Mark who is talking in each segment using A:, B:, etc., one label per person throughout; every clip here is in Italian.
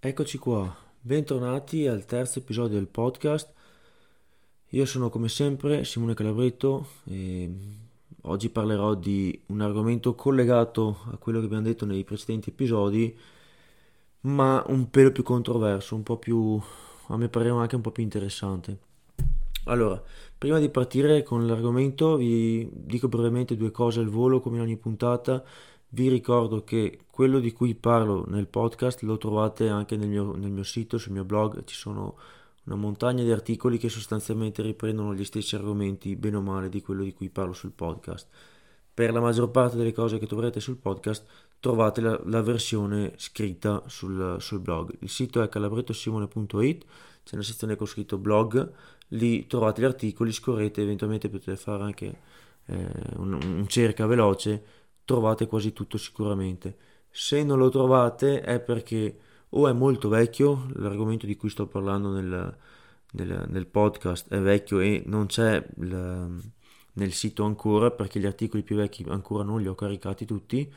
A: Eccoci qua, bentornati al terzo episodio del podcast. Io sono come sempre Simone Calabretto e oggi parlerò di un argomento collegato a quello che abbiamo detto nei precedenti episodi, ma un pelo più controverso, un po' più, a mio parere anche un po' più interessante. Allora, prima di partire con l'argomento vi dico brevemente due cose al volo come in ogni puntata vi ricordo che quello di cui parlo nel podcast lo trovate anche nel mio, nel mio sito, sul mio blog, ci sono una montagna di articoli che sostanzialmente riprendono gli stessi argomenti, bene o male, di quello di cui parlo sul podcast. Per la maggior parte delle cose che troverete sul podcast trovate la, la versione scritta sul, sul, blog. Il sito è calabrettosimone.it, c'è una sezione con scritto blog, lì trovate gli articoli, scorrete, eventualmente potete fare anche eh, un, un cerca veloce trovate quasi tutto sicuramente. Se non lo trovate è perché o è molto vecchio, l'argomento di cui sto parlando nel, nel, nel podcast è vecchio e non c'è il, nel sito ancora perché gli articoli più vecchi ancora non li ho caricati tutti.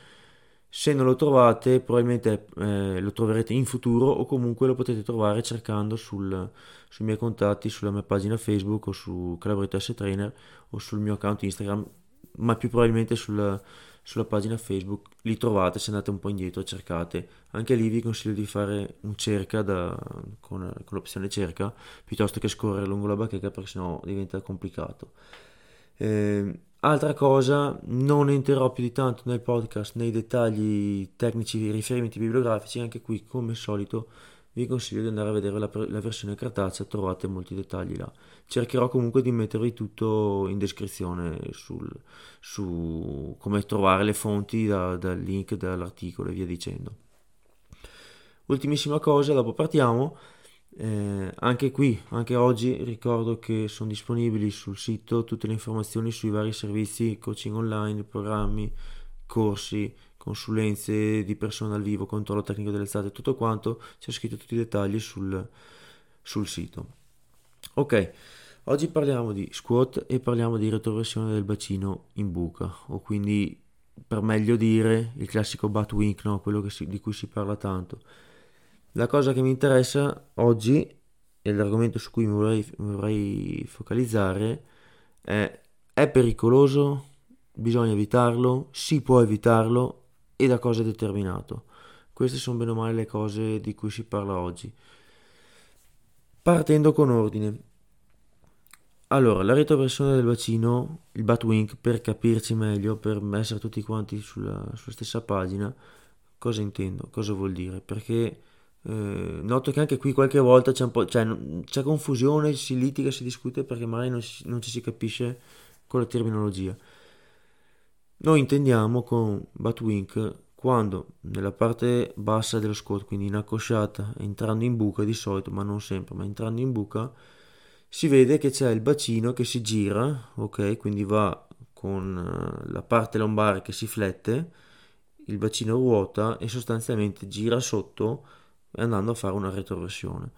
A: Se non lo trovate, probabilmente eh, lo troverete in futuro o comunque lo potete trovare cercando sul, sui miei contatti, sulla mia pagina Facebook o su Calabretto S Trainer o sul mio account Instagram, ma più probabilmente sul, sulla pagina Facebook, li trovate se andate un po' indietro, cercate. Anche lì vi consiglio di fare un cerca da, con, con, l'opzione cerca piuttosto che scorrere lungo la bacheca perché sennò diventa complicato. Eh, altra cosa, non entrerò più di tanto nel podcast nei dettagli tecnici, riferimenti bibliografici, anche qui come al solito vi consiglio di andare a vedere la, la, versione cartacea, trovate molti dettagli là. Cercherò comunque di mettervi tutto in descrizione sul, su come trovare le fonti da, dal link dell'articolo e via dicendo. Ultimissima cosa, dopo partiamo. Eh, anche qui, anche oggi, ricordo che sono disponibili sul sito tutte le informazioni sui vari servizi, coaching online, programmi, corsi, consulenze di persone dal vivo, controllo tecnico delle estate, tutto quanto, c'è scritto tutti i dettagli sul, sul sito. Ok, oggi parliamo di squat e parliamo di retroversione del bacino in buca, o quindi per meglio dire il classico butt wink, no? quello si, di cui si parla tanto. La cosa che mi interessa oggi e l'argomento su cui mi vorrei, vorrei focalizzare è è pericoloso? Bisogna evitarlo? Si può evitarlo? E da cosa è determinato. Queste sono bene o male le cose di cui si parla oggi. Partendo con ordine. Allora, la retroversione del bacino, il Batwink, per capirci meglio, per essere tutti quanti sulla, sulla stessa pagina, cosa intendo, cosa vuol dire? Perché eh, noto che anche qui qualche volta c'è un cioè, c'è confusione, si litiga, si discute perché magari non, non ci si capisce con la terminologia. Noi intendiamo con Batwink quando nella parte bassa dello squat, quindi in accosciata, entrando in buca di solito, ma non sempre, ma entrando in buca, si vede che c'è il bacino che si gira, ok? Quindi va con eh, la parte lombare che si flette, il bacino ruota e sostanzialmente gira sotto andando a fare una retroversione.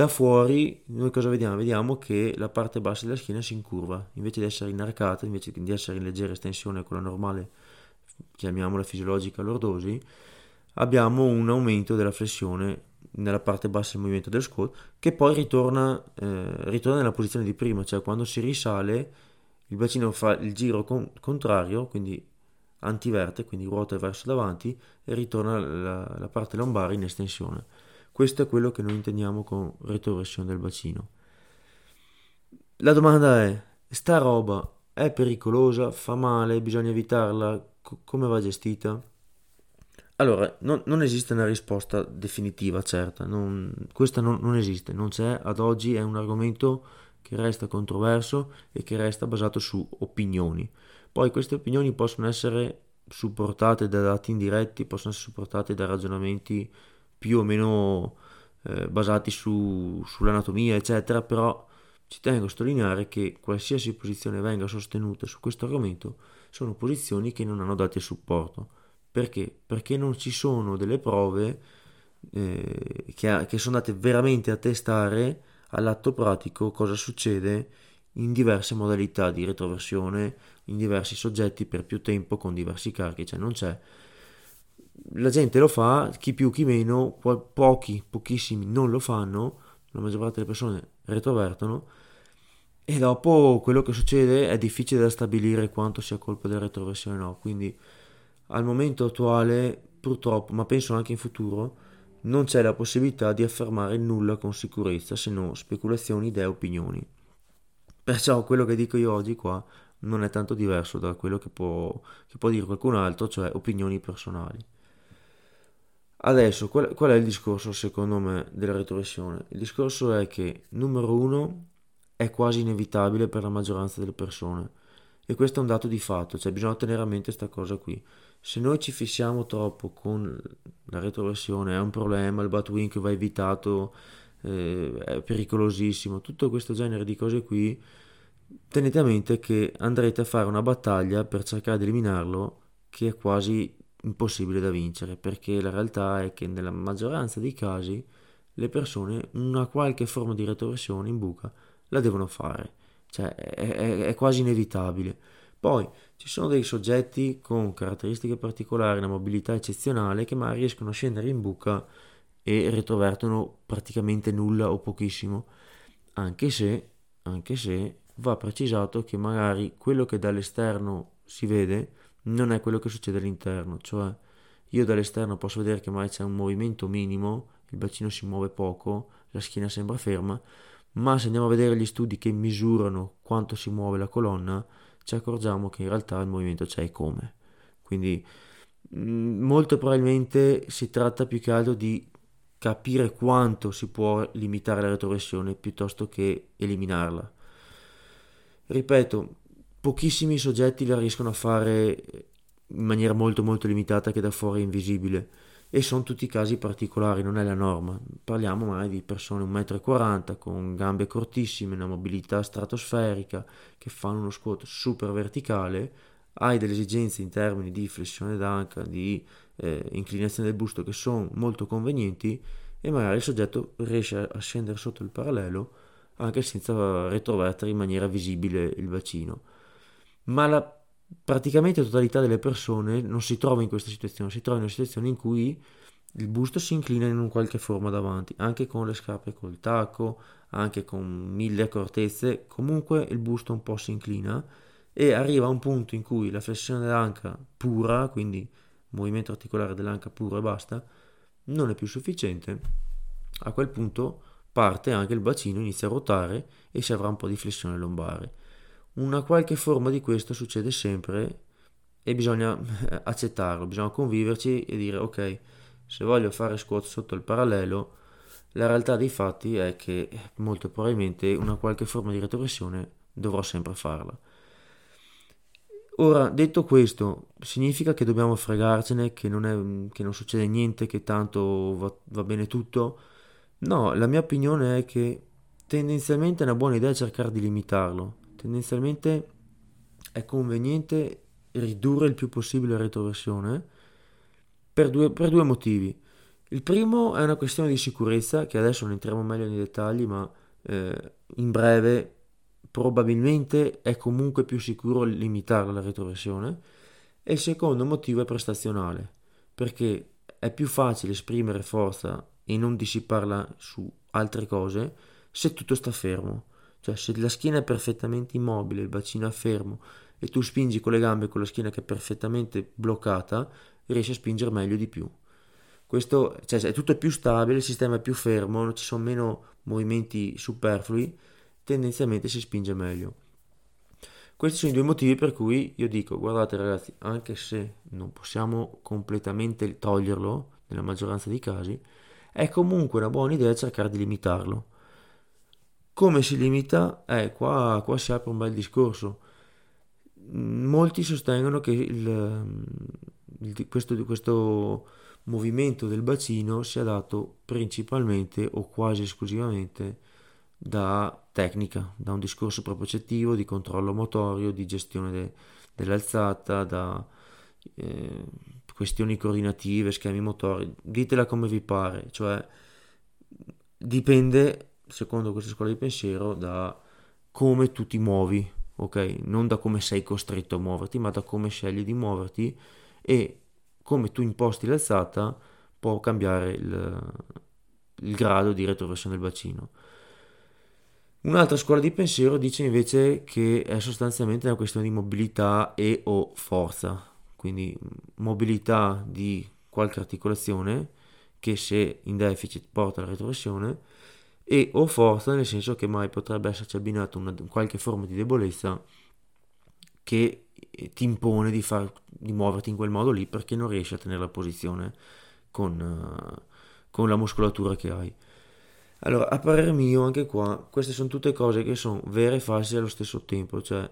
A: Da fuori noi cosa vediamo? Vediamo che la parte bassa della schiena si incurva, invece di essere inarcata, invece di essere in leggera estensione con la normale, chiamiamola fisiologica lordosi, abbiamo un aumento della flessione nella parte bassa del movimento del squat che poi ritorna, eh, ritorna nella posizione di prima, cioè quando si risale il bacino fa il giro con- contrario, quindi antiverte, quindi ruota verso davanti e ritorna la, la parte lombare in estensione. Questo è quello che noi intendiamo con retroversione del bacino. La domanda è, sta roba è pericolosa, fa male, bisogna evitarla, co- come va gestita? Allora, non, non, esiste una risposta definitiva, certa, non, questa non, non esiste, non c'è, ad oggi è un argomento che resta controverso e che resta basato su opinioni. Poi queste opinioni possono essere supportate da dati indiretti, possono essere supportate da ragionamenti più o meno eh, basati su, sull'anatomia, eccetera, però ci tengo a sottolineare che qualsiasi posizione venga sostenuta su questo argomento sono posizioni che non hanno dati a supporto. Perché? Perché non ci sono delle prove eh, che, che sono andate veramente a testare all'atto pratico cosa succede in diverse modalità di retroversione, in diversi soggetti per più tempo con diversi carichi, cioè non c'è la gente lo fa, chi più chi meno, pochi, pochissimi non lo fanno, la maggior parte delle persone retrovertono e dopo quello che succede è difficile da stabilire quanto sia colpa della retroversione o no, quindi al momento attuale purtroppo, ma penso anche in futuro, non c'è la possibilità di affermare nulla con sicurezza se non speculazioni, idee, opinioni. Perciò quello che dico io oggi qua non è tanto diverso da quello che può, che può dire qualcun altro, cioè opinioni personali. Adesso, qual, qual, è il discorso secondo me della retrogressione? Il discorso è che, numero uno, è quasi inevitabile per la maggioranza delle persone. E questo è un dato di fatto, cioè bisogna tenere a mente questa cosa qui. Se noi ci fissiamo troppo con la retrogressione, è un problema, il Batwing va evitato, eh, è pericolosissimo, tutto questo genere di cose qui, tenete a mente che andrete a fare una battaglia per cercare di eliminarlo che è quasi impossibile da vincere, perché la realtà è che nella maggioranza dei casi le persone una qualche forma di retrogressione in buca la devono fare, cioè è, è, è quasi inevitabile. Poi ci sono dei soggetti con caratteristiche particolari, una mobilità eccezionale che magari riescono a scendere in buca e retrovertono praticamente nulla o pochissimo, anche se, anche se va precisato che magari quello che dall'esterno si vede non è quello che succede all'interno, cioè io dall'esterno posso vedere che magari c'è un movimento minimo, il bacino si muove poco, la schiena sembra ferma, ma se andiamo a vedere gli studi che misurano quanto si muove la colonna, ci accorgiamo che in realtà il movimento c'è e come. Quindi mm, molto probabilmente si tratta più che altro di capire quanto si può limitare la retrogressione piuttosto che eliminarla. Ripeto, pochissimi soggetti la riescono a fare in maniera molto molto limitata che da fuori è invisibile e sono tutti casi particolari, non è la norma. Parliamo mai di persone 1,40 m con gambe cortissime, una mobilità stratosferica, che fanno uno squat super verticale, hai delle esigenze in termini di flessione d'anca, di eh, inclinazione del busto che sono molto convenienti e magari il soggetto riesce a scendere sotto il parallelo anche senza retrovertere in maniera visibile il bacino. Ma la praticamente totalità delle persone non si trova in questa situazione, si trova in una situazione in cui il busto si inclina in un qualche forma davanti, anche con le scarpe col tacco, anche con mille accortezze, comunque il busto un po' si inclina e arriva a un punto in cui la flessione dell'anca pura, quindi movimento articolare dell'anca puro e basta, non è più sufficiente. A quel punto parte anche il bacino, inizia a ruotare e si avrà un po' di flessione lombare. Una qualche forma di questo succede sempre e bisogna accettarlo, bisogna conviverci e dire ok, se voglio fare squat sotto il parallelo, la realtà dei fatti è che molto probabilmente una qualche forma di retrogressione dovrò sempre farla. Ora, detto questo, significa che dobbiamo fregarcene, che non, è, che non succede niente, che tanto va, va bene tutto? No, la mia opinione è che tendenzialmente è una buona idea cercare di limitarlo, tendenzialmente è conveniente ridurre il più possibile la retroversione per due, per due motivi. Il primo è una questione di sicurezza, che adesso non entriamo meglio nei dettagli, ma eh, in breve probabilmente è comunque più sicuro limitare la retroversione. E il secondo motivo è prestazionale, perché è più facile esprimere forza e non dissiparla su altre cose se tutto sta fermo. Cioè se la schiena è perfettamente immobile, il bacino è fermo e tu spingi con le gambe con la schiena che è perfettamente bloccata, riesci a spingere meglio di più. Questo, cioè, è tutto più stabile, il sistema è più fermo, ci sono meno movimenti superflui, tendenzialmente si spinge meglio. Questi sono i due motivi per cui io dico, guardate ragazzi, anche se non possiamo completamente toglierlo nella maggioranza dei casi, è comunque una buona idea cercare di limitarlo. Come si limita? Eh, qua, qua si apre un bel discorso. Molti sostengono che il, il, questo, questo movimento del bacino sia dato principalmente o quasi esclusivamente da tecnica, da un discorso propriocettivo, di controllo motorio, di gestione de, dell'alzata, da eh, questioni coordinative, schemi motori, ditela come vi pare, cioè dipende secondo questa scuola di pensiero, da come tu ti muovi, ok? Non da come sei costretto a muoverti, ma da come scegli di muoverti e come tu imposti l'alzata può cambiare il, il grado di retroversione del bacino. Un'altra scuola di pensiero dice invece che è sostanzialmente una questione di mobilità e o forza, quindi mobilità di qualche articolazione che se in deficit porta alla retroversione e o forza nel senso che mai potrebbe esserci abbinata una qualche forma di debolezza che ti impone di, far, di muoverti in quel modo lì perché non riesci a tenere la posizione con, uh, con la muscolatura che hai. Allora, a parer mio, anche qua, queste sono tutte cose che sono vere e false allo stesso tempo, cioè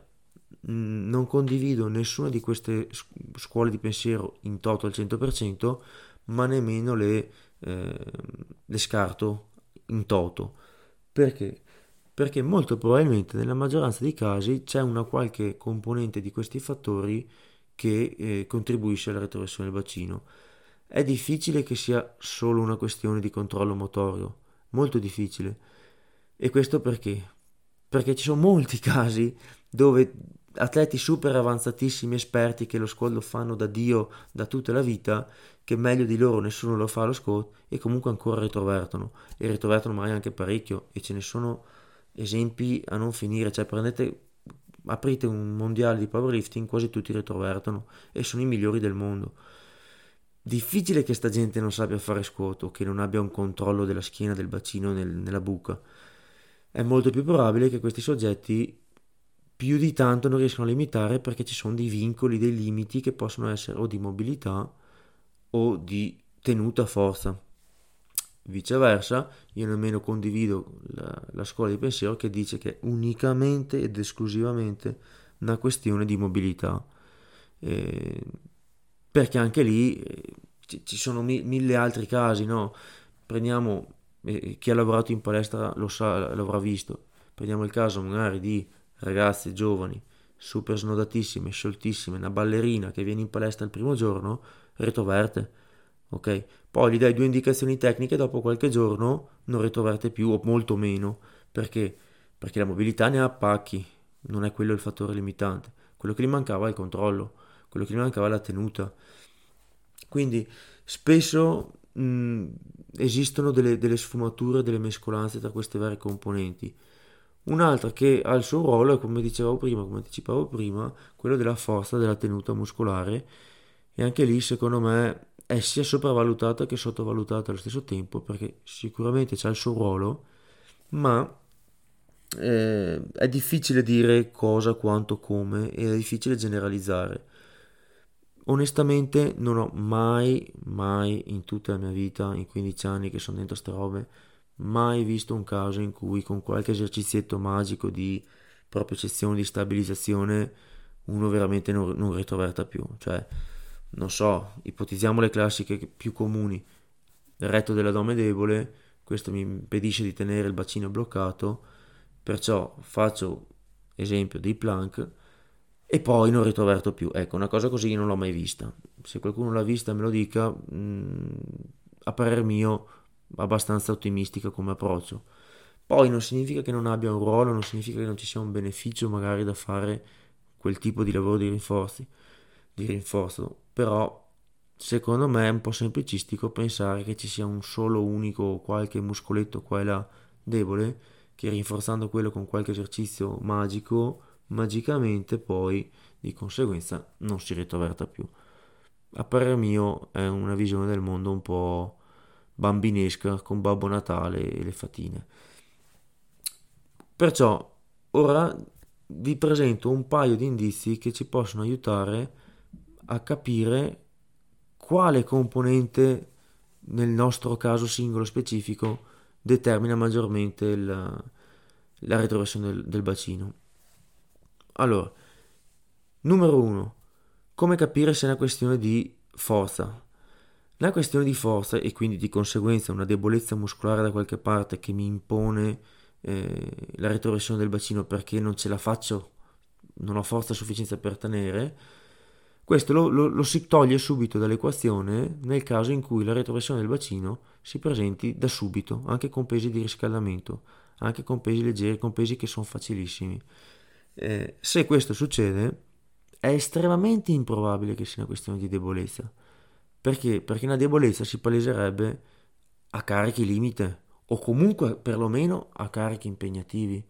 A: mh, non condivido nessuna di queste scuole di pensiero in toto al 100%, ma nemmeno le, eh, le scarto in toto. Perché? Perché molto probabilmente nella maggioranza dei casi c'è una qualche componente di questi fattori che eh, contribuisce alla retroversione del bacino. È difficile che sia solo una questione di controllo motorio, molto difficile. E questo perché? Perché ci sono molti casi dove atleti super avanzatissimi, esperti che lo squat lo fanno da Dio da tutta la vita, che meglio di loro nessuno lo fa lo squat e comunque ancora ritrovertono e ritrovertono magari anche parecchio e ce ne sono esempi a non finire, cioè prendete aprite un mondiale di powerlifting, quasi tutti ritrovertono e sono i migliori del mondo. Difficile che sta gente non sappia fare squat o che non abbia un controllo della schiena, del bacino nel, nella buca. È molto più probabile che questi soggetti più di tanto non riescano a limitare perché ci sono dei vincoli, dei limiti che possono essere o di mobilità o di tenuta forza. Viceversa, io nemmeno condivido la, la scuola di pensiero che dice che è unicamente ed esclusivamente una questione di mobilità. Eh, perché anche lì eh, ci sono mille altri casi, no? Prendiamo, eh, chi ha lavorato in palestra lo sa, l'avrà visto, prendiamo il caso magari di ragazze giovani, super snodatissime, scioltissime, una ballerina che viene in palestra il primo giorno, retroverte, ok? Poi gli dai due indicazioni tecniche, dopo qualche giorno non retroverte più o molto meno, perché? Perché la mobilità ne ha pacchi, non è quello il fattore limitante, quello che gli mancava è il controllo quello che gli mancava è la tenuta. Quindi spesso mh, esistono delle, delle, sfumature, delle mescolanze tra queste varie componenti. Un'altra che ha il suo ruolo, come dicevo prima, come anticipavo prima, quello della forza, della tenuta muscolare, e anche lì secondo me è sia sopravvalutata che sottovalutata allo stesso tempo, perché sicuramente c'ha il suo ruolo, ma eh, è difficile dire cosa, quanto, come, e è difficile generalizzare. Onestamente non ho mai, mai in tutta la mia vita, in 15 anni che sono dentro ste robe, mai visto un caso in cui con qualche esercizietto magico di proprio di stabilizzazione uno veramente non, non ritroverta più. Cioè, non so, ipotizziamo le classiche più comuni. Il retto dell'addome debole, questo mi impedisce di tenere il bacino bloccato, perciò faccio esempio dei plank e poi non ritroverto più. Ecco, una cosa così non l'ho mai vista. Se qualcuno l'ha vista me lo dica, mh, mm, a parer mio abbastanza ottimistica come approccio. Poi non significa che non abbia un ruolo, non significa che non ci sia un beneficio magari da fare quel tipo di lavoro di rinforzi, di rinforzo, però secondo me è un po' semplicistico pensare che ci sia un solo unico qualche muscoletto qua e là debole che rinforzando quello con qualche esercizio magico magicamente poi di conseguenza non si ritroverta più. A parer mio è una visione del mondo un po' bambinesca con Babbo Natale e le fatine. Perciò ora vi presento un paio di indizi che ci possono aiutare a capire quale componente nel nostro caso singolo specifico determina maggiormente la, la retroversione del, del bacino. Allora, numero uno, come capire se è una questione di forza? La questione di forza e quindi di conseguenza una debolezza muscolare da qualche parte che mi impone eh, la retroversione del bacino perché non ce la faccio, non ho forza a sufficienza per tenere, questo lo, lo, lo si toglie subito dall'equazione nel caso in cui la retroversione del bacino si presenti da subito, anche con pesi di riscaldamento, anche con pesi leggeri, con pesi che sono facilissimi. Eh, se questo succede, è estremamente improbabile che sia una questione di debolezza. Perché? Perché una debolezza si paleserebbe a carichi limite o comunque perlomeno a carichi impegnativi.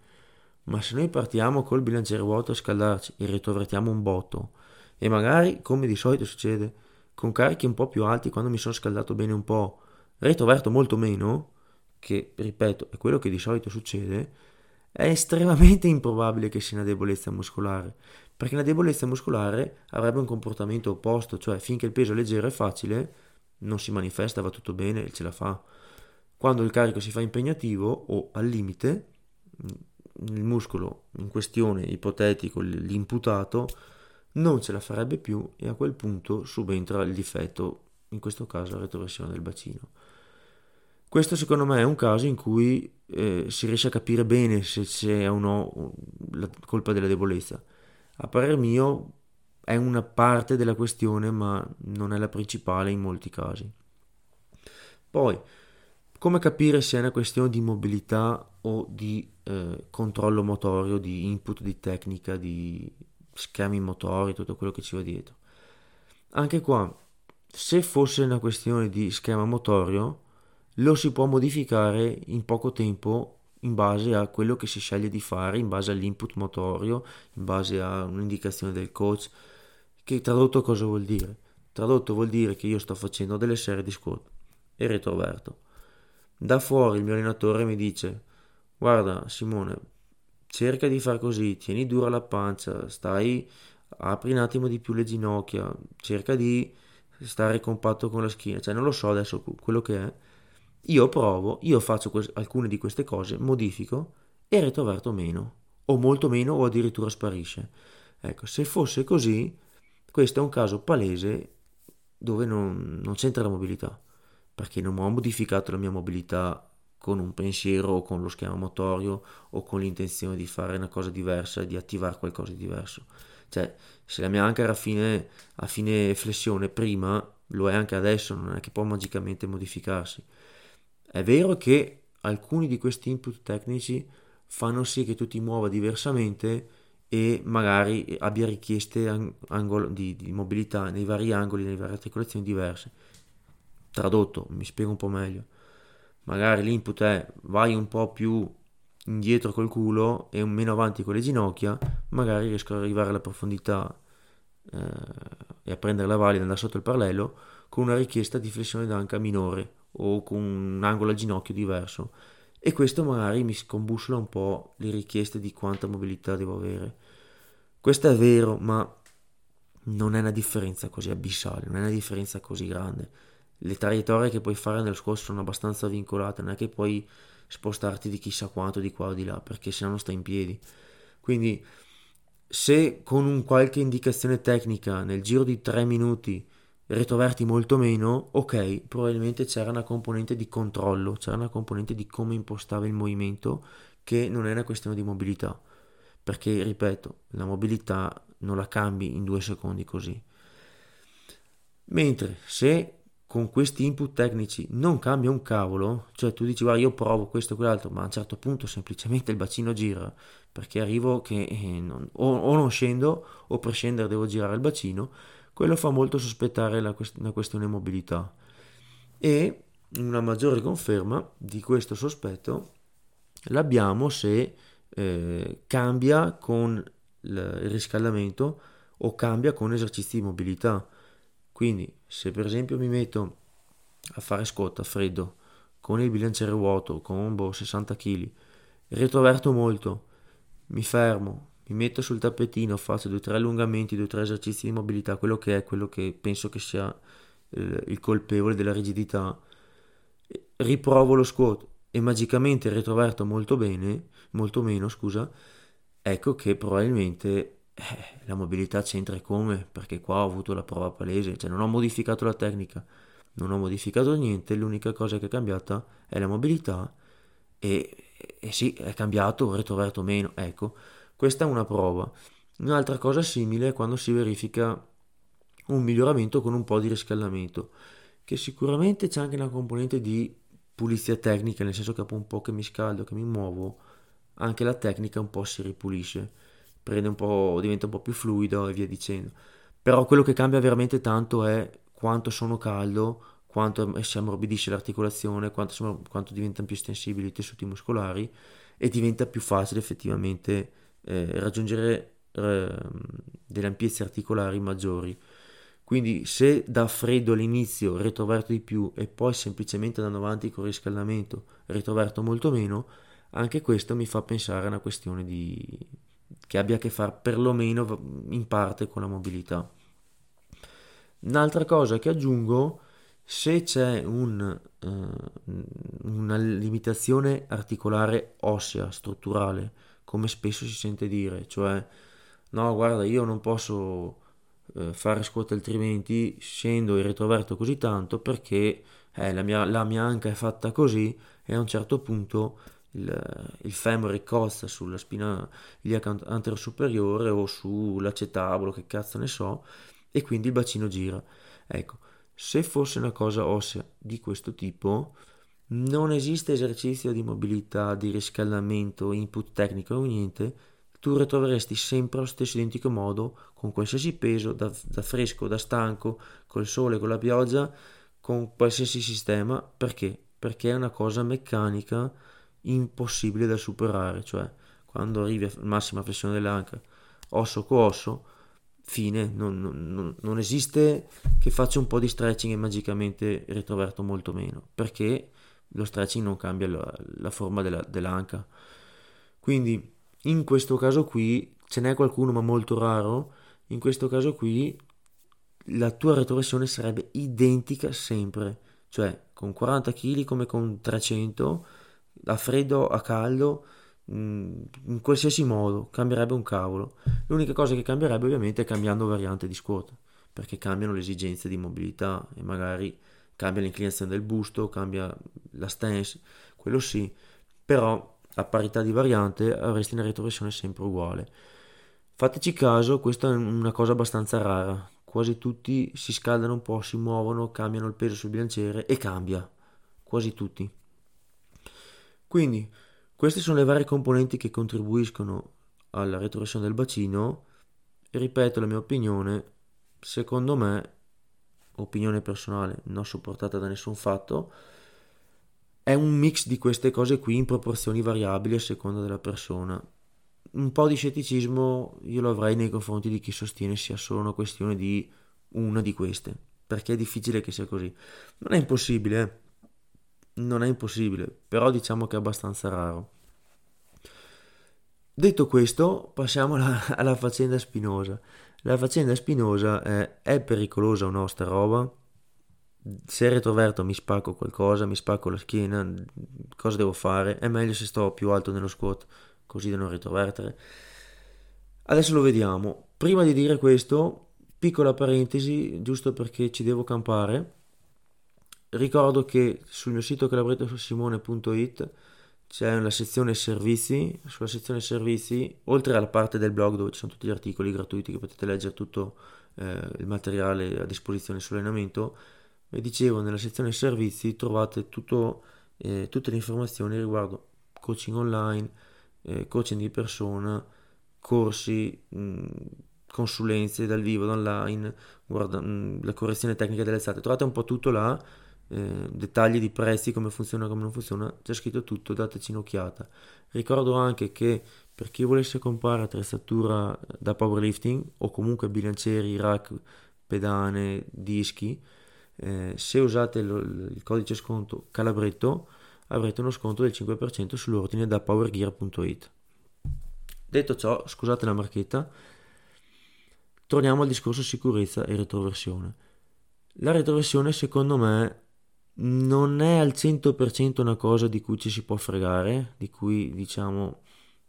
A: Ma se noi partiamo col bilanciere vuoto a scaldarci e ritrovertiamo un botto e magari, come di solito succede, con carichi un po' più alti quando mi sono scaldato bene un po', ritroverto molto meno, che ripeto è quello che di solito succede, è estremamente improbabile che sia una debolezza muscolare, perché una debolezza muscolare avrebbe un comportamento opposto, cioè finché il peso è leggero e facile, non si manifesta, va tutto bene e ce la fa. Quando il carico si fa impegnativo o al limite, il muscolo in questione, ipotetico, l'imputato, non ce la farebbe più e a quel punto subentra il difetto, in questo caso la retroversione del bacino. Questo secondo me è un caso in cui eh, si riesce a capire bene se c'è o no la colpa della debolezza. A parer mio è una parte della questione ma non è la principale in molti casi. Poi, come capire se è una questione di mobilità o di eh, controllo motorio, di input di tecnica, di schemi motori, tutto quello che ci va dietro? Anche qua, se fosse una questione di schema motorio, lo si può modificare in poco tempo in base a quello che si sceglie di fare, in base all'input motorio, in base a un'indicazione del coach. Che tradotto cosa vuol dire? Tradotto vuol dire che io sto facendo delle serie di squat e retroverto. Da fuori il mio allenatore mi dice: Guarda, Simone, cerca di far così, tieni dura la pancia, stai, apri un attimo di più le ginocchia, cerca di stare compatto con la schiena, cioè non lo so adesso quello che è io provo, io faccio que- alcune di queste cose, modifico e retroverto meno, o molto meno o addirittura sparisce. Ecco, se fosse così, questo è un caso palese dove non, non c'entra la mobilità, perché non ho modificato la mia mobilità con un pensiero o con lo schema motorio o con l'intenzione di fare una cosa diversa, di attivare qualcosa di diverso. Cioè, se la mia anca era a fine, a fine flessione prima, lo è anche adesso, non è che può magicamente modificarsi. È vero che alcuni di questi input tecnici fanno sì che tu ti muova diversamente e magari abbia richieste angolo, di, di, mobilità nei vari angoli, nelle varie articolazioni diverse. Tradotto, mi spiego un po' meglio. Magari l'input è vai un po' più indietro col culo e meno avanti con le ginocchia, magari riesco ad arrivare alla profondità eh, e a prendere la valida da sotto il parallelo con una richiesta di flessione d'anca minore o con un angolo al ginocchio diverso e questo magari mi scombussola un po' le richieste di quanta mobilità devo avere. Questo è vero, ma non è una differenza così abissale, non è una differenza così grande. Le traiettorie che puoi fare nel scorso sono abbastanza vincolate, non è che puoi spostarti di chissà quanto di qua o di là, perché se no non stai in piedi. Quindi se con un qualche indicazione tecnica nel giro di 3 minuti ritroverti molto meno, ok, probabilmente c'era una componente di controllo, c'era una componente di come impostava il movimento che non è una questione di mobilità, perché ripeto, la mobilità non la cambi in due secondi così. Mentre se con questi input tecnici non cambia un cavolo, cioè tu dici guarda io provo questo e quell'altro, ma a un certo punto semplicemente il bacino gira, perché arrivo che eh, non, o, o non scendo o per scendere devo girare il bacino, quello fa molto sospettare la, una questione mobilità. E una maggiore conferma di questo sospetto l'abbiamo se eh, cambia con il riscaldamento o cambia con esercizi di mobilità. Quindi se per esempio mi metto a fare scotta a freddo con il bilanciere vuoto, con boh, 60 kg, ritroverto molto, mi fermo, mi metto sul tappetino, faccio due o tre allungamenti, due o tre esercizi di mobilità, quello che è, quello che penso che sia eh, il colpevole della rigidità, riprovo lo squat. E magicamente ritroverto molto bene, molto meno, scusa, ecco che probabilmente eh, la mobilità c'entra e come, perché qua ho avuto la prova palese, cioè non ho modificato la tecnica, non ho modificato niente, l'unica cosa che è cambiata è la mobilità e, e sì, è cambiato, ho ritroverto meno, ecco questa è una prova. Un'altra cosa simile è quando si verifica un miglioramento con un po' di riscaldamento, che sicuramente c'è anche una componente di pulizia tecnica, nel senso che dopo un po' che mi scaldo, che mi muovo, anche la tecnica un po' si ripulisce, prende un po', diventa un po' più fluido e via dicendo. Però quello che cambia veramente tanto è quanto sono caldo, quanto si ammorbidisce l'articolazione, quanto, quanto diventano più estensibili i tessuti muscolari e diventa più facile effettivamente eh, raggiungere eh, delle ampiezze articolari maggiori. Quindi se da freddo all'inizio retroverto di più e poi semplicemente andando avanti con il riscaldamento retroverto molto meno, anche questo mi fa pensare a una questione di... che abbia a che fare perlomeno in parte con la mobilità. Un'altra cosa che aggiungo, se c'è un, uh, una limitazione articolare ossea, strutturale, come spesso si sente dire, cioè no guarda io non posso uh, fare squat altrimenti scendo e retroverto così tanto perché eh, la, mia, la mia anca è fatta così e a un certo punto il, il femore costa sulla spina iliaca anterosuperiore o sull'acetabolo, che cazzo ne so, e quindi il bacino gira. Ecco, se fosse una cosa ossea di questo tipo, non esiste esercizio di mobilità, di riscaldamento, input tecnico o niente, tu ritroveresti sempre allo stesso identico modo, con qualsiasi peso, da, da fresco, da stanco, col sole, con la pioggia, con qualsiasi sistema, perché? Perché è una cosa meccanica impossibile da superare, cioè quando arrivi alla massima flessione dell'anca, osso con osso, fine, non, non, non, esiste che faccia un po' di stretching e magicamente ritroverto molto meno, perché lo stretching non cambia la, la forma della, dell'anca. Quindi in questo caso qui ce n'è qualcuno ma molto raro, in questo caso qui la tua retroversione sarebbe identica sempre, cioè con 40 kg come con 300 a freddo, a caldo, mm, in qualsiasi modo, cambierebbe un cavolo. L'unica cosa che cambierebbe ovviamente è cambiando variante di squat, perché cambiano le esigenze di mobilità e magari cambia l'inclinazione del busto, cambia la stance, quello sì, però a parità di variante avresti una retroversione sempre uguale. Fateci caso, questa è una cosa abbastanza rara, quasi tutti si scaldano un po', si muovono, cambiano il peso sul bilanciere e cambia, quasi tutti. Quindi queste sono le varie componenti che contribuiscono alla retroversione del bacino ripeto la mia opinione, secondo me, opinione personale non supportata da nessun fatto, è un mix di queste cose qui in proporzioni variabili a seconda della persona. Un po' di scetticismo io lo avrei nei confronti di chi sostiene sia solo una questione di una di queste, perché è difficile che sia così. Non è impossibile, eh? non è impossibile, però diciamo che è abbastanza raro. Detto questo, passiamo alla, alla faccenda spinosa. La faccenda spinosa è, è pericolosa o no sta roba? Se retroverto mi spacco qualcosa, mi spacco la schiena, cosa devo fare? È meglio se sto più alto nello squat, così da non retrovertere. Adesso lo vediamo. Prima di dire questo, piccola parentesi, giusto perché ci devo campare Ricordo che sul mio sito calabrettosimone.it c'è la sezione servizi, sulla sezione servizi, oltre alla parte del blog dove ci sono tutti gli articoli gratuiti che potete leggere tutto eh, il materiale a disposizione sull'allenamento, e dicevo nella sezione servizi trovate tutto, eh, tutte le informazioni riguardo coaching online, eh, coaching di persona, corsi, mh, consulenze dal vivo, online, guarda, mh, la correzione tecnica delle alzate, trovate un po' tutto là eh, dettagli di prezzi, come funziona, come non funziona, c'è scritto tutto, dateci un'occhiata. Ricordo anche che per chi volesse comprare attrezzatura da powerlifting o comunque bilancieri, rack, pedane, dischi, eh, se usate il, il codice sconto Calabretto avrete uno sconto del 5% sull'ordine da powergear.it. Detto ciò, scusate la marchetta, torniamo al discorso sicurezza e retroversione. La retroversione secondo me non è al 100% una cosa di cui ci si può fregare, di cui diciamo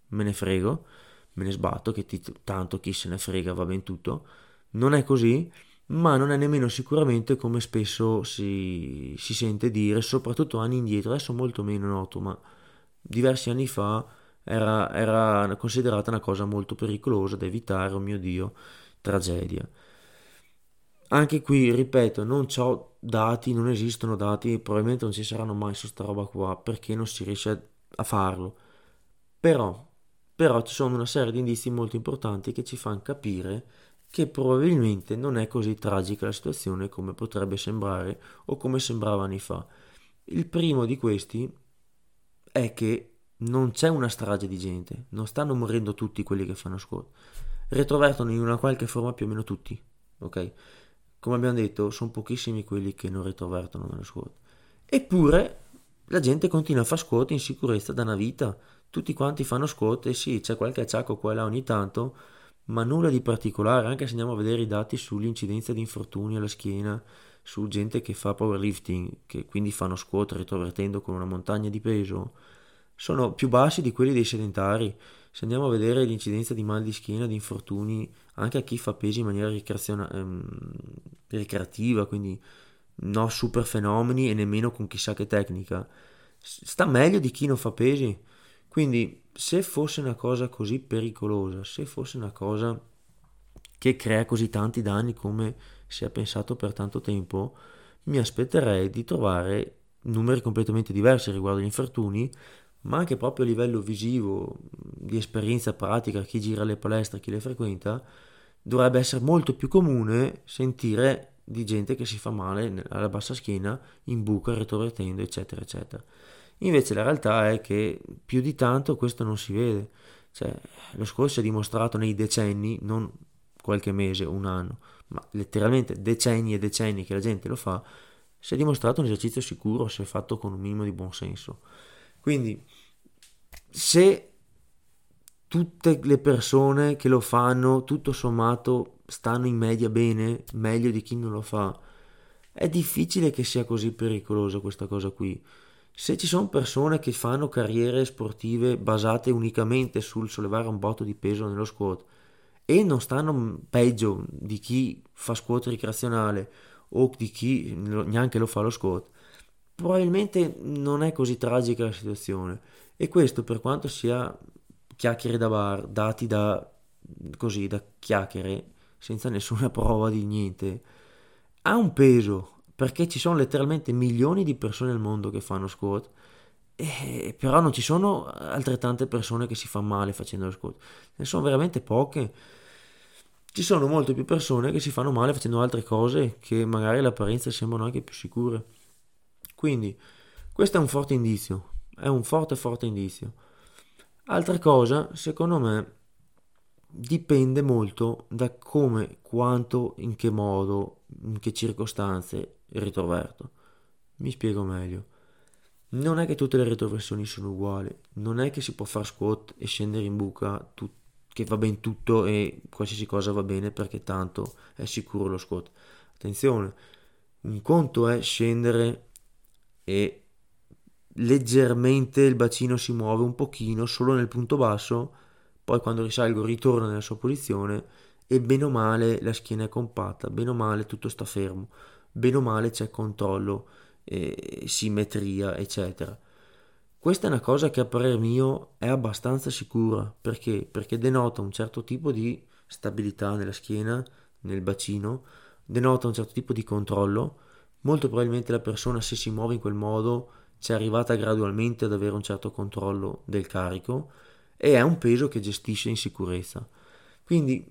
A: me ne frego, me ne sbatto, che ti, tanto chi se ne frega va ben tutto. Non è così, ma non è nemmeno sicuramente come spesso si, si sente dire, soprattutto anni indietro, adesso molto meno noto, ma diversi anni fa era, era considerata una cosa molto pericolosa da evitare, oh mio Dio, tragedia. Anche qui, ripeto, non ho dati, non esistono dati, probabilmente non ci saranno mai su sta roba qua perché non si riesce a farlo. Però, però ci sono una serie di indizi molto importanti che ci fanno capire che probabilmente non è così tragica la situazione come potrebbe sembrare o come sembrava anni fa. Il primo di questi è che non c'è una strage di gente, non stanno morendo tutti quelli che fanno squat. Retrovertono in una qualche forma più o meno tutti, ok? Come abbiamo detto, sono pochissimi quelli che non retrovertono nello squat. Eppure la gente continua a fare squat in sicurezza da una vita. Tutti quanti fanno squat e sì, c'è qualche acciacco qua e là ogni tanto, ma nulla di particolare, anche se andiamo a vedere i dati sull'incidenza di infortuni alla schiena, su gente che fa powerlifting, che quindi fanno squat retrovertendo con una montagna di peso, sono più bassi di quelli dei sedentari. Se andiamo a vedere l'incidenza di mal di schiena, di infortuni, anche a chi fa pesi in maniera ehm, ricreativa, quindi no super fenomeni e nemmeno con chissà che tecnica, sta meglio di chi non fa pesi. Quindi se fosse una cosa così pericolosa, se fosse una cosa che crea così tanti danni come si è pensato per tanto tempo, mi aspetterei di trovare numeri completamente diversi riguardo agli infortuni, ma anche proprio a livello visivo, di esperienza pratica, chi gira le palestre, chi le frequenta, dovrebbe essere molto più comune sentire di gente che si fa male alla bassa schiena, in buca, retrovertendo, eccetera, eccetera. Invece la realtà è che più di tanto questo non si vede. Cioè, lo scorso è dimostrato nei decenni, non qualche mese, un anno, ma letteralmente decenni e decenni che la gente lo fa, si è dimostrato un esercizio sicuro se fatto con un minimo di buonsenso. Quindi, se tutte le persone che lo fanno, tutto sommato, stanno in media bene, meglio di chi non lo fa, è difficile che sia così pericolosa questa cosa qui. Se ci sono persone che fanno carriere sportive basate unicamente sul sollevare un botto di peso nello squat e non stanno peggio di chi fa squat ricreazionale o di chi neanche lo fa lo squat, probabilmente non è così tragica la situazione. E questo per quanto sia chiacchiere da bar, dati da così, da chiacchiere, senza nessuna prova di niente, ha un peso, perché ci sono letteralmente milioni di persone al mondo che fanno squat, e, però non ci sono altrettante persone che si fanno male facendo lo squat, ne sono veramente poche. Ci sono molte più persone che si fanno male facendo altre cose che magari all'apparenza sembrano anche più sicure. Quindi questo è un forte indizio, è un forte forte indizio. Altra cosa, secondo me, dipende molto da come, quanto, in che modo, in che circostanze ritroverto. Mi spiego meglio. Non è che tutte le retroversioni sono uguali, non è che si può fare squat e scendere in buca, tu, che va bene tutto e qualsiasi cosa va bene perché tanto è sicuro lo squat. Attenzione, un conto è scendere e leggermente il bacino si muove un pochino solo nel punto basso, poi quando risalgo ritorna nella sua posizione e bene o male la schiena è compatta, bene o male tutto sta fermo bene o male c'è controllo, eh, simmetria, eccetera. Questa è una cosa che a parer mio è abbastanza sicura, perché? Perché denota un certo tipo di stabilità nella schiena, nel bacino, denota un certo tipo di controllo, molto probabilmente la persona se si muove in quel modo è arrivata gradualmente ad avere un certo controllo del carico e è un peso che gestisce in sicurezza. Quindi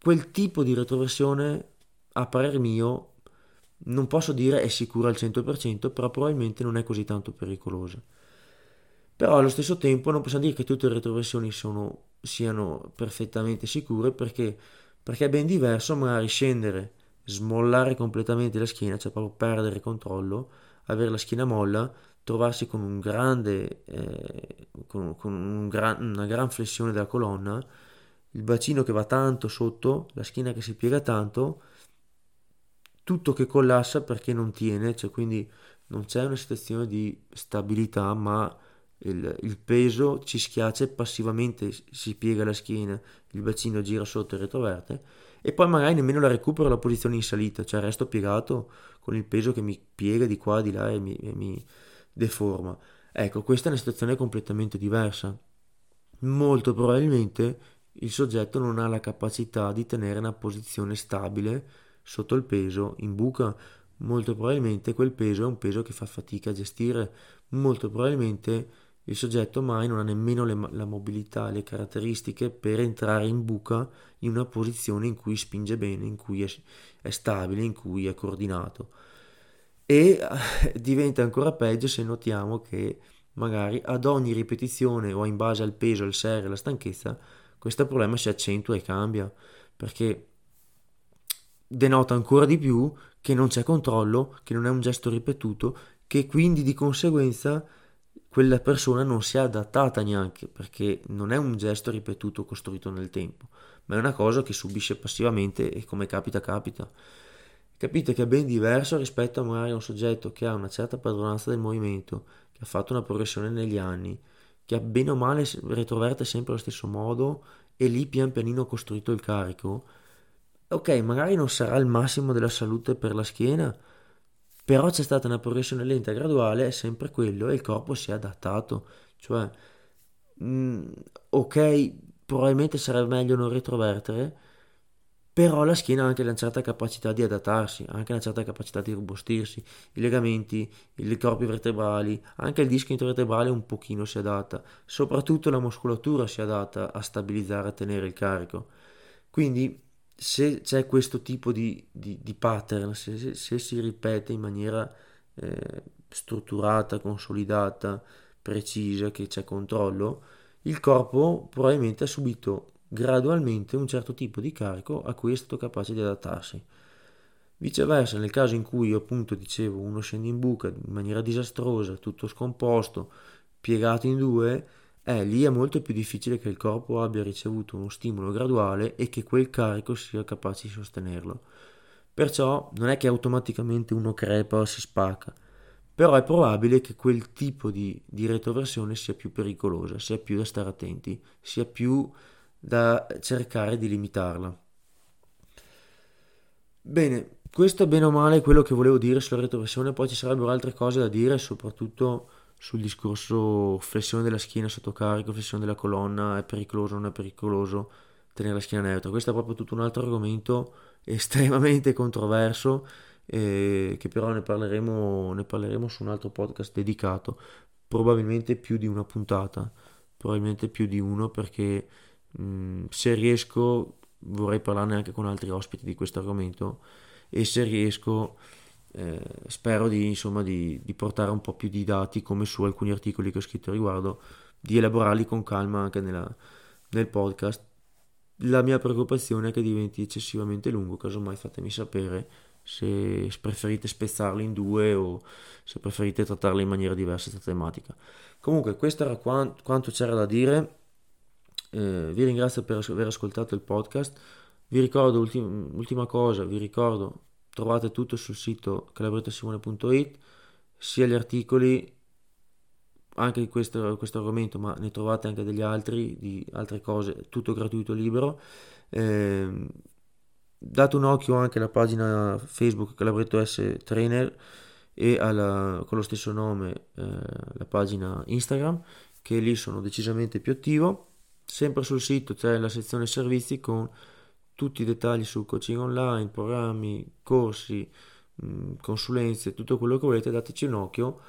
A: quel tipo di retroversione a parer mio non posso dire è sicura al 100%, però probabilmente non è così tanto pericolosa. Però allo stesso tempo non possiamo dire che tutte le retroversioni sono, siano perfettamente sicure perché, perché è ben diverso magari scendere, smollare completamente la schiena, cioè proprio perdere controllo, avere la schiena molla, trovarsi con, un grande, eh, con, con un gran, una gran flessione della colonna, il bacino che va tanto sotto, la schiena che si piega tanto, tutto che collassa perché non tiene, cioè quindi non c'è una situazione di stabilità, ma il, il, peso ci schiaccia passivamente, si piega la schiena, il bacino gira sotto e retroverte e poi magari nemmeno la recupero la posizione in salita, cioè resto piegato con il peso che mi piega di qua, di là e mi, e mi deforma. Ecco, questa è una situazione completamente diversa. Molto probabilmente il soggetto non ha la capacità di tenere una posizione stabile sotto il peso in buca, molto probabilmente quel peso è un peso che fa fatica a gestire, molto probabilmente il soggetto mai non ha nemmeno le, la mobilità e le caratteristiche per entrare in buca in una posizione in cui spinge bene, in cui è, è stabile, in cui è coordinato. E eh, diventa ancora peggio se notiamo che magari ad ogni ripetizione o in base al peso, al serie, alla stanchezza, questo problema si accentua e cambia, perché denota ancora di più che non c'è controllo, che non è un gesto ripetuto, che quindi di conseguenza quella persona non si è adattata neanche, perché non è un gesto ripetuto costruito nel tempo, ma è una cosa che subisce passivamente e come capita capita. Capite che è ben diverso rispetto a magari un soggetto che ha una certa padronanza del movimento, che ha fatto una progressione negli anni, che ha bene o male retroverte sempre allo stesso modo e lì pian pianino ha costruito il carico, ok, magari non sarà il massimo della salute per la schiena, però c'è stata una progressione lenta e graduale, è sempre quello e il corpo si è adattato. Cioè, mh, mm, ok, probabilmente sarebbe meglio non retrovertere, però la schiena ha anche una certa capacità di adattarsi, anche una certa capacità di robustirsi, i legamenti, i corpi vertebrali, anche il disco intervertebrale un pochino si adatta, soprattutto la muscolatura si adatta a stabilizzare, a tenere il carico. Quindi se c'è questo tipo di, di, di pattern, se, se, se, si ripete in maniera eh, strutturata, consolidata, precisa, che c'è controllo, il corpo probabilmente ha subito gradualmente un certo tipo di carico a cui è stato capace di adattarsi. Viceversa, nel caso in cui appunto dicevo uno scende in buca in maniera disastrosa, tutto scomposto, piegato in due, eh, lì è molto più difficile che il corpo abbia ricevuto uno stimolo graduale e che quel carico sia capace di sostenerlo. Perciò non è che automaticamente uno crepa o si spacca, però è probabile che quel tipo di, di retroversione sia più pericolosa, sia più da stare attenti, sia più da cercare di limitarla. Bene, questo è bene o male quello che volevo dire sulla retroversione, poi ci sarebbero altre cose da dire, soprattutto sul discorso flessione della schiena sotto carico, flessione della colonna, è pericoloso o non è pericoloso tenere la schiena neutra. Questo è proprio tutto un altro argomento estremamente controverso, eh, che però ne parleremo, ne parleremo su un altro podcast dedicato, probabilmente più di una puntata, probabilmente più di uno perché mh, mm, se riesco vorrei parlarne anche con altri ospiti di questo argomento e se riesco eh, spero di, insomma, di, di, portare un po' più di dati come su alcuni articoli che ho scritto a riguardo, di elaborarli con calma anche nella, nel podcast. La mia preoccupazione è che diventi eccessivamente lungo, casomai fatemi sapere se preferite spezzarli in due o se preferite trattarli in maniera diversa questa tematica. Comunque questo era quanto, quanto c'era da dire, eh, vi ringrazio per aver ascoltato il podcast, vi ricordo ultim- ultima cosa, vi ricordo trovate tutto sul sito calabrettosimone.it, sia gli articoli anche di questo, questo, argomento, ma ne trovate anche degli altri, di altre cose, tutto gratuito, libero. Eh, date un occhio anche alla pagina Facebook Calabretto S Trainer e alla, con lo stesso nome eh, la pagina Instagram, che lì sono decisamente più attivo. Sempre sul sito c'è la sezione servizi con tutti i dettagli sul coaching online, programmi, corsi, mm, consulenze, tutto quello che volete, dateci un occhio.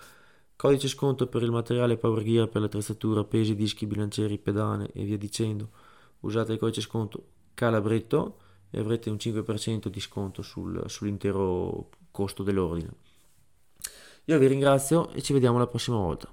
A: Codice sconto per il materiale Power Gear per l'attrezzatura, pesi, dischi, bilancieri, pedane e via dicendo. Usate il codice sconto Calabretto e avrete un 5% di sconto sul, sull'intero costo dell'ordine. Io vi ringrazio e ci vediamo la prossima volta.